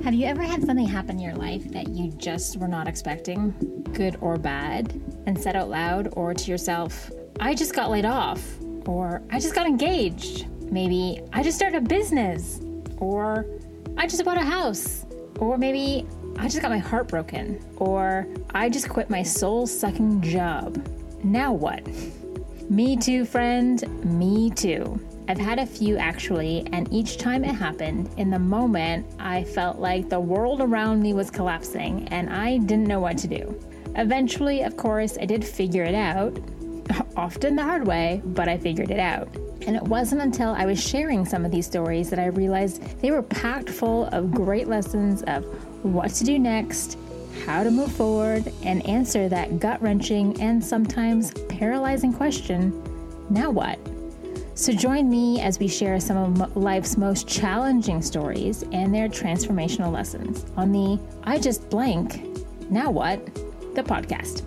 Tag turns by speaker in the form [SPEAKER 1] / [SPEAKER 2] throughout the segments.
[SPEAKER 1] Have you ever had something happen in your life that you just were not expecting, good or bad, and said out loud or to yourself, I just got laid off, or I just got engaged, maybe I just started a business, or I just bought a house, or maybe I just got my heart broken, or I just quit my soul sucking job. Now what? Me too, friend, me too. I've had a few actually, and each time it happened, in the moment, I felt like the world around me was collapsing and I didn't know what to do. Eventually, of course, I did figure it out, often the hard way, but I figured it out. And it wasn't until I was sharing some of these stories that I realized they were packed full of great lessons of what to do next, how to move forward, and answer that gut wrenching and sometimes paralyzing question now what? So join me as we share some of life's most challenging stories and their transformational lessons on the I Just Blank, Now What? the podcast.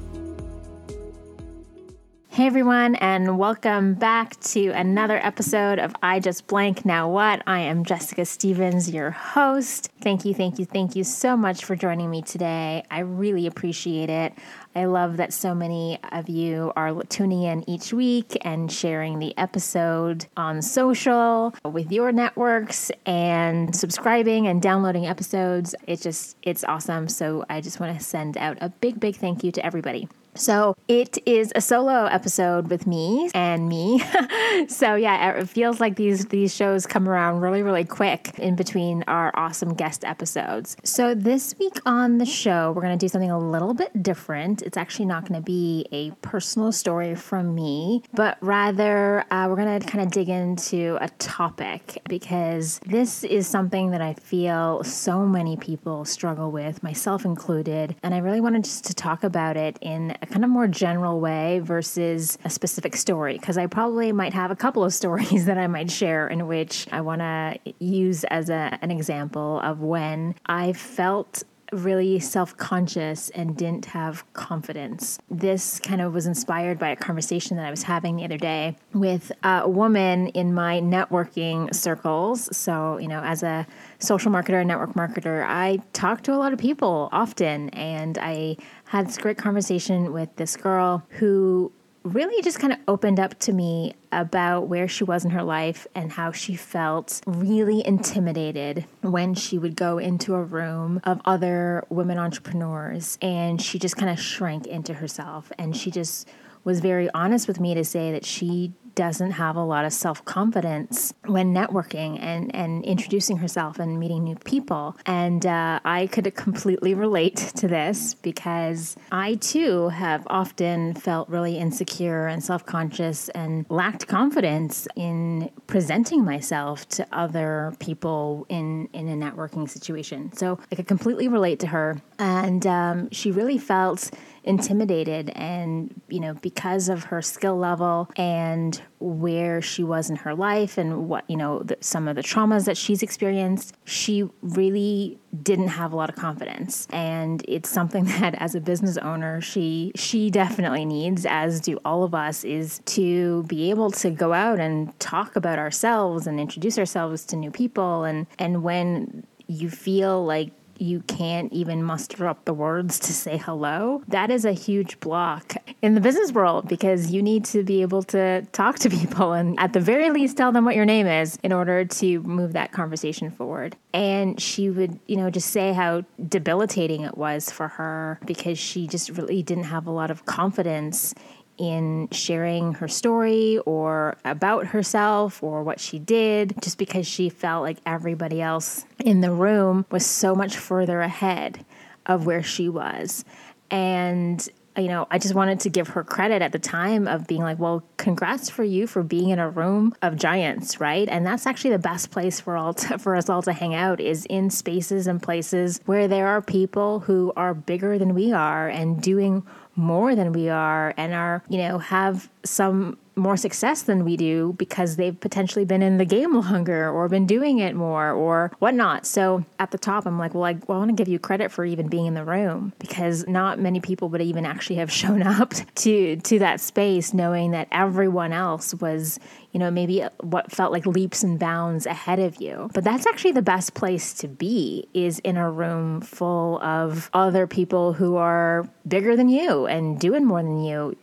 [SPEAKER 1] Hey everyone, and welcome back to another episode of I Just Blank Now What? I am Jessica Stevens, your host. Thank you, thank you, thank you so much for joining me today. I really appreciate it. I love that so many of you are tuning in each week and sharing the episode on social with your networks and subscribing and downloading episodes. It's just, it's awesome. So I just want to send out a big, big thank you to everybody. So it is a solo episode with me and me. so yeah, it feels like these these shows come around really really quick in between our awesome guest episodes. So this week on the show, we're going to do something a little bit different. It's actually not going to be a personal story from me, but rather uh, we're going to kind of dig into a topic because this is something that I feel so many people struggle with, myself included, and I really wanted just to talk about it in a kind of more general way versus a specific story because I probably might have a couple of stories that I might share in which I want to use as a, an example of when I felt really self conscious and didn't have confidence. This kind of was inspired by a conversation that I was having the other day with a woman in my networking circles. So, you know, as a social marketer and network marketer, I talk to a lot of people often, and I had this great conversation with this girl who really just kind of opened up to me about where she was in her life and how she felt really intimidated when she would go into a room of other women entrepreneurs and she just kind of shrank into herself. And she just was very honest with me to say that she doesn't have a lot of self confidence when networking and, and introducing herself and meeting new people. And uh, I could completely relate to this because I too have often felt really insecure and self conscious and lacked confidence in presenting myself to other people in, in a networking situation. So I could completely relate to her. And um, she really felt intimidated and you know because of her skill level and where she was in her life and what you know the, some of the traumas that she's experienced she really didn't have a lot of confidence. And it's something that as a business owner she she definitely needs as do all of us is to be able to go out and talk about ourselves and introduce ourselves to new people. And and when you feel like you can't even muster up the words to say hello, that is a huge block in the business world because you need to be able to talk to people and at the very least tell them what your name is in order to move that conversation forward. And she would, you know, just say how debilitating it was for her because she just really didn't have a lot of confidence in sharing her story or about herself or what she did just because she felt like everybody else in the room was so much further ahead of where she was. And you know, I just wanted to give her credit at the time of being like, well, congrats for you for being in a room of giants, right? And that's actually the best place for all to, for us all to hang out is in spaces and places where there are people who are bigger than we are and doing more than we are and are, you know, have some more success than we do because they've potentially been in the game longer or been doing it more or whatnot. So at the top, I'm like, well, I, well, I want to give you credit for even being in the room because not many people would even actually have shown up to to that space knowing that everyone else was you know, maybe what felt like leaps and bounds ahead of you. But that's actually the best place to be is in a room full of other people who are bigger than you and doing more than you.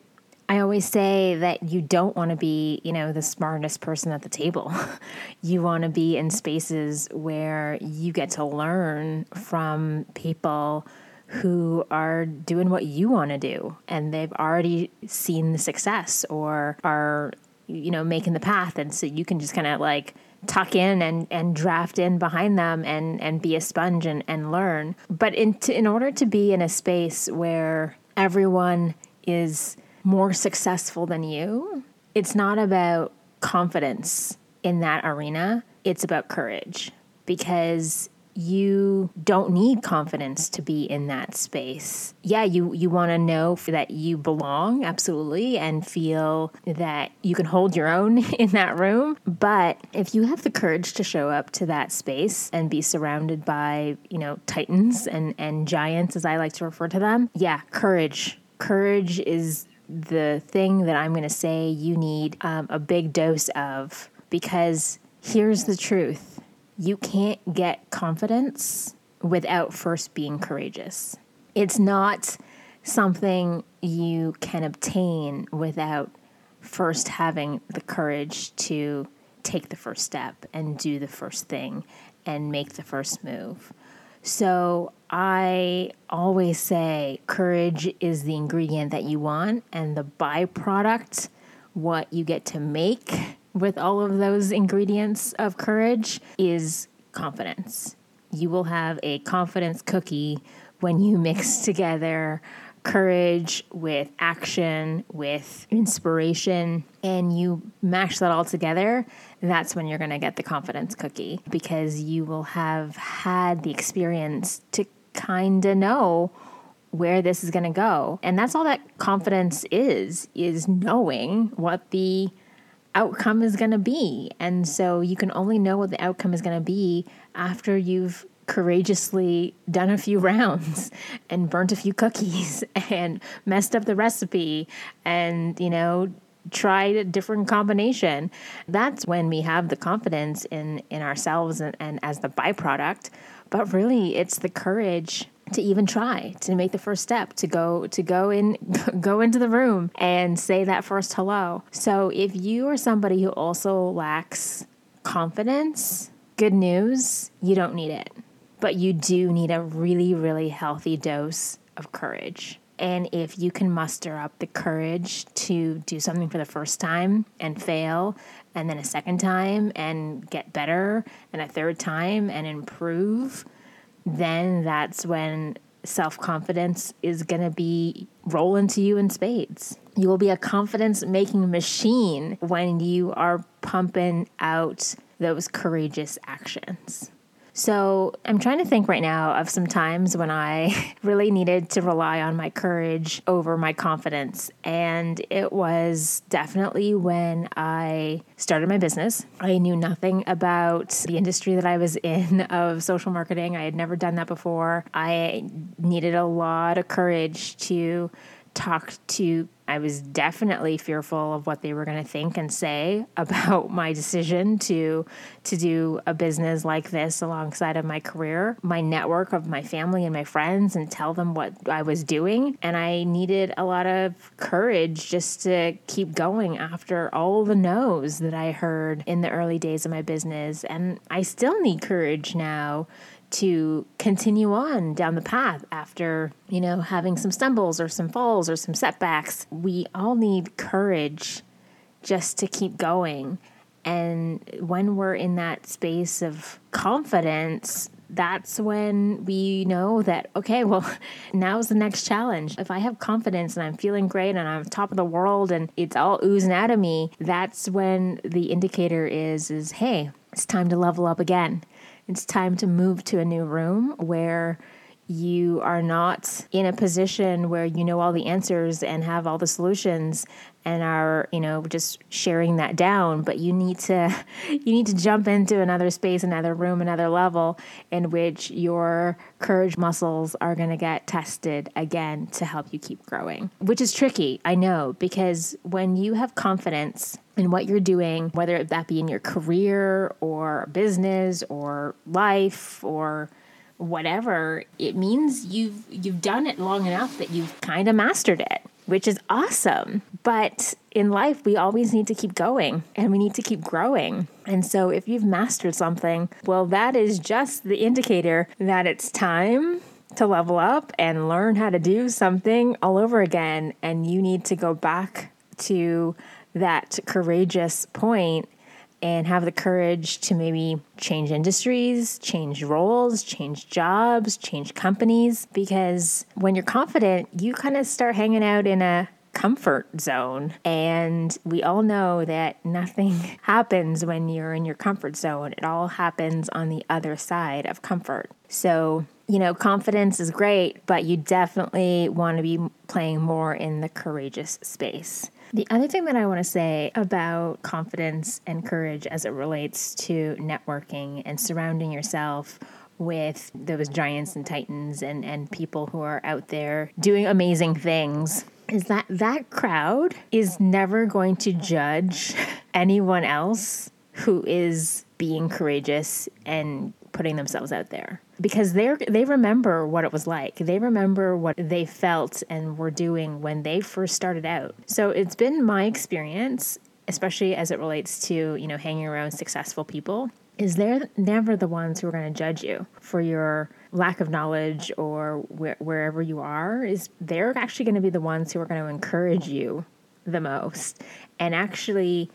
[SPEAKER 1] I always say that you don't want to be, you know, the smartest person at the table. you want to be in spaces where you get to learn from people who are doing what you want to do and they've already seen the success or are you know making the path and so you can just kind of like tuck in and, and draft in behind them and, and be a sponge and, and learn. But in, to, in order to be in a space where everyone is more successful than you, it's not about confidence in that arena, it's about courage because you don't need confidence to be in that space. Yeah, you you want to know that you belong absolutely and feel that you can hold your own in that room, but if you have the courage to show up to that space and be surrounded by, you know, titans and and giants as I like to refer to them, yeah, courage. Courage is the thing that I'm going to say you need um, a big dose of because here's the truth you can't get confidence without first being courageous. It's not something you can obtain without first having the courage to take the first step and do the first thing and make the first move. So I always say courage is the ingredient that you want, and the byproduct, what you get to make with all of those ingredients of courage is confidence. You will have a confidence cookie when you mix together courage with action, with inspiration, and you mash that all together, that's when you're going to get the confidence cookie because you will have had the experience to kind of know where this is going to go. And that's all that confidence is is knowing what the outcome is going to be. And so you can only know what the outcome is going to be after you've courageously done a few rounds and burnt a few cookies and messed up the recipe and, you know, tried a different combination. That's when we have the confidence in in ourselves and, and as the byproduct. But really it's the courage to even try to make the first step to go to go in go into the room and say that first hello so if you are somebody who also lacks confidence good news you don't need it but you do need a really really healthy dose of courage and if you can muster up the courage to do something for the first time and fail, and then a second time and get better, and a third time and improve, then that's when self confidence is going to be rolling to you in spades. You will be a confidence making machine when you are pumping out those courageous actions. So I'm trying to think right now of some times when I really needed to rely on my courage over my confidence. And it was definitely when I started my business. I knew nothing about the industry that I was in of social marketing. I had never done that before. I needed a lot of courage to talk to I was definitely fearful of what they were going to think and say about my decision to to do a business like this alongside of my career, my network of my family and my friends and tell them what I was doing. And I needed a lot of courage just to keep going after all the no's that I heard in the early days of my business. And I still need courage now to continue on down the path after, you know, having some stumbles or some falls or some setbacks. We all need courage just to keep going. And when we're in that space of confidence, that's when we know that, okay, well, now's the next challenge. If I have confidence and I'm feeling great and I'm top of the world and it's all oozing out of me, that's when the indicator is, is, hey, it's time to level up again. It's time to move to a new room where you are not in a position where you know all the answers and have all the solutions and are you know just sharing that down but you need to you need to jump into another space another room another level in which your courage muscles are going to get tested again to help you keep growing which is tricky i know because when you have confidence in what you're doing whether that be in your career or business or life or whatever it means you've you've done it long enough that you've kind of mastered it which is awesome. But in life, we always need to keep going and we need to keep growing. And so, if you've mastered something, well, that is just the indicator that it's time to level up and learn how to do something all over again. And you need to go back to that courageous point and have the courage to maybe change industries, change roles, change jobs, change companies. Because when you're confident, you kind of start hanging out in a comfort zone. And we all know that nothing happens when you're in your comfort zone, it all happens on the other side of comfort. So, you know, confidence is great, but you definitely want to be playing more in the courageous space. The other thing that I want to say about confidence and courage as it relates to networking and surrounding yourself with those giants and titans and, and people who are out there doing amazing things is that that crowd is never going to judge anyone else who is being courageous and putting themselves out there because they they remember what it was like. They remember what they felt and were doing when they first started out. So it's been my experience, especially as it relates to you know hanging around successful people, is they're never the ones who are going to judge you for your lack of knowledge or wh- wherever you are. Is they're actually going to be the ones who are going to encourage you the most and actually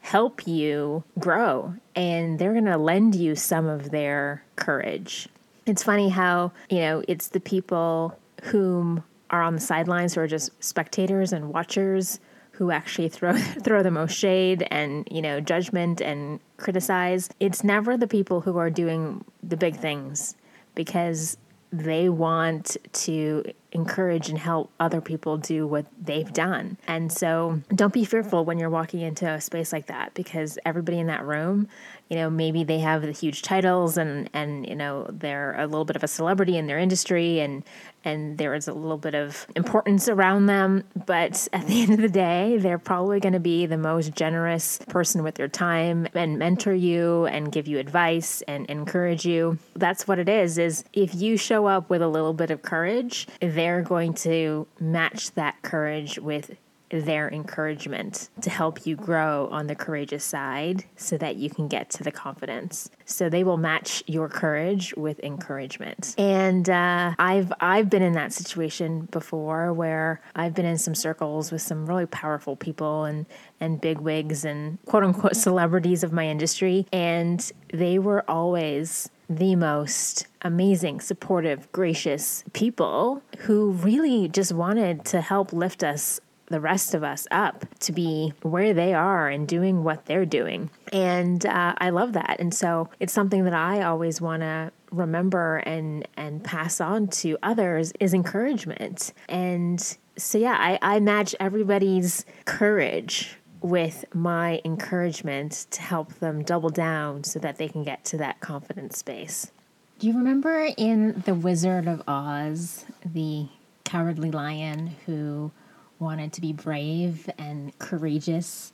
[SPEAKER 1] help you grow and they're going to lend you some of their courage. It's funny how, you know, it's the people whom are on the sidelines who are just spectators and watchers who actually throw throw the most shade and you know judgment and criticize. It's never the people who are doing the big things because they want to encourage and help other people do what they've done. And so don't be fearful when you're walking into a space like that because everybody in that room, you know, maybe they have the huge titles and and you know, they're a little bit of a celebrity in their industry and and there is a little bit of importance around them, but at the end of the day, they're probably going to be the most generous person with their time and mentor you and give you advice and encourage you. That's what it is is if you show up with a little bit of courage, they're going to match that courage with their encouragement to help you grow on the courageous side so that you can get to the confidence. So they will match your courage with encouragement. And uh, I've I've been in that situation before where I've been in some circles with some really powerful people and and big wigs and quote unquote celebrities of my industry, and they were always the most amazing, supportive, gracious people who really just wanted to help lift us the rest of us up to be where they are and doing what they're doing. And uh, I love that. And so it's something that I always want to remember and and pass on to others is encouragement. And so yeah, I, I match everybody's courage with my encouragement to help them double down so that they can get to that confidence space. Do you remember in The Wizard of Oz, the cowardly lion who wanted to be brave and courageous?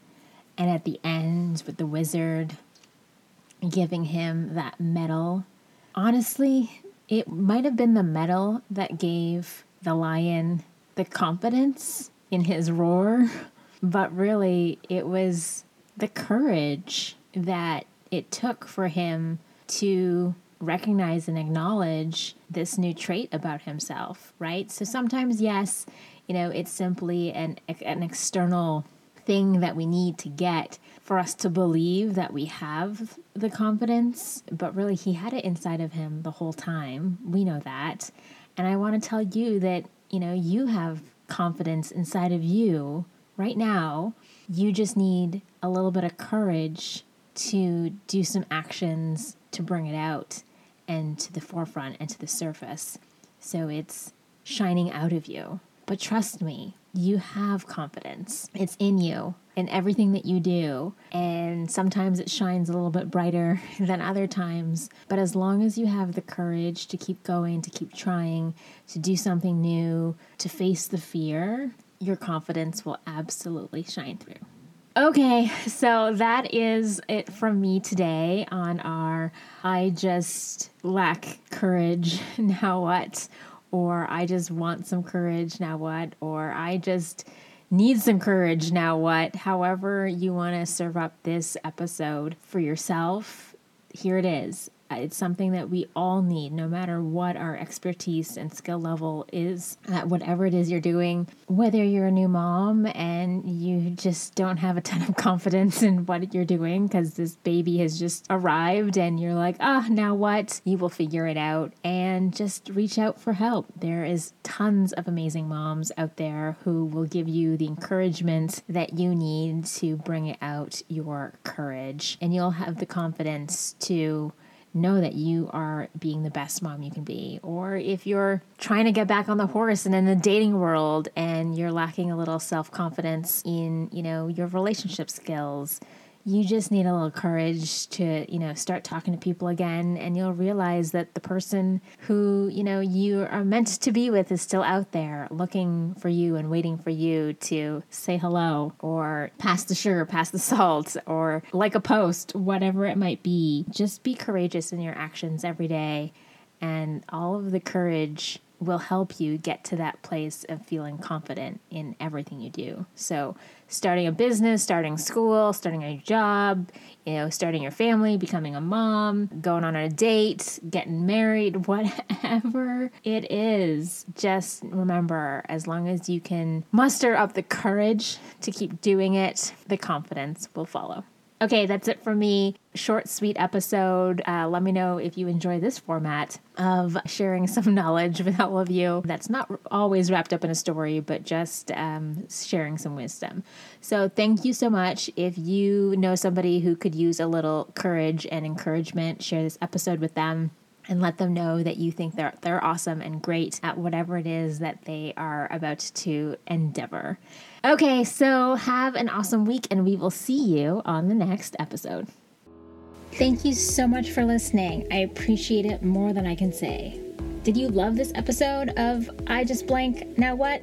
[SPEAKER 1] And at the end, with the wizard giving him that medal, honestly, it might have been the medal that gave the lion the confidence in his roar but really, it was the courage that it took for him to recognize and acknowledge this new trait about himself, right? So sometimes, yes, you know, it's simply an, an external thing that we need to get for us to believe that we have the confidence, but really, he had it inside of him the whole time. We know that. And I want to tell you that, you know, you have confidence inside of you right now, you just need a little bit of courage to do some actions to bring it out and to the forefront and to the surface. So it's shining out of you. But trust me, you have confidence. It's in you in everything that you do. And sometimes it shines a little bit brighter than other times. But as long as you have the courage to keep going, to keep trying, to do something new, to face the fear, your confidence will absolutely shine through. Okay, so that is it from me today on our I just lack courage, now what? Or I just want some courage, now what? Or I just need some courage, now what? However, you want to serve up this episode for yourself, here it is. It's something that we all need, no matter what our expertise and skill level is at whatever it is you're doing. Whether you're a new mom and you just don't have a ton of confidence in what you're doing because this baby has just arrived and you're like, ah, now what? You will figure it out and just reach out for help. There is tons of amazing moms out there who will give you the encouragement that you need to bring out your courage and you'll have the confidence to know that you are being the best mom you can be. Or if you're trying to get back on the horse and in the dating world and you're lacking a little self confidence in, you know, your relationship skills, you just need a little courage to, you know, start talking to people again and you'll realize that the person who, you know, you are meant to be with is still out there looking for you and waiting for you to say hello or pass the sugar, pass the salt or like a post, whatever it might be. Just be courageous in your actions every day and all of the courage will help you get to that place of feeling confident in everything you do. So, starting a business, starting school, starting a job, you know, starting your family, becoming a mom, going on a date, getting married, whatever it is, just remember as long as you can muster up the courage to keep doing it, the confidence will follow. Okay, that's it for me. Short, sweet episode. Uh, let me know if you enjoy this format of sharing some knowledge with all of you. That's not always wrapped up in a story, but just um, sharing some wisdom. So, thank you so much. If you know somebody who could use a little courage and encouragement, share this episode with them and let them know that you think they're they're awesome and great at whatever it is that they are about to endeavor. Okay, so have an awesome week and we will see you on the next episode. Thank you so much for listening. I appreciate it more than I can say. Did you love this episode of I Just Blank Now What?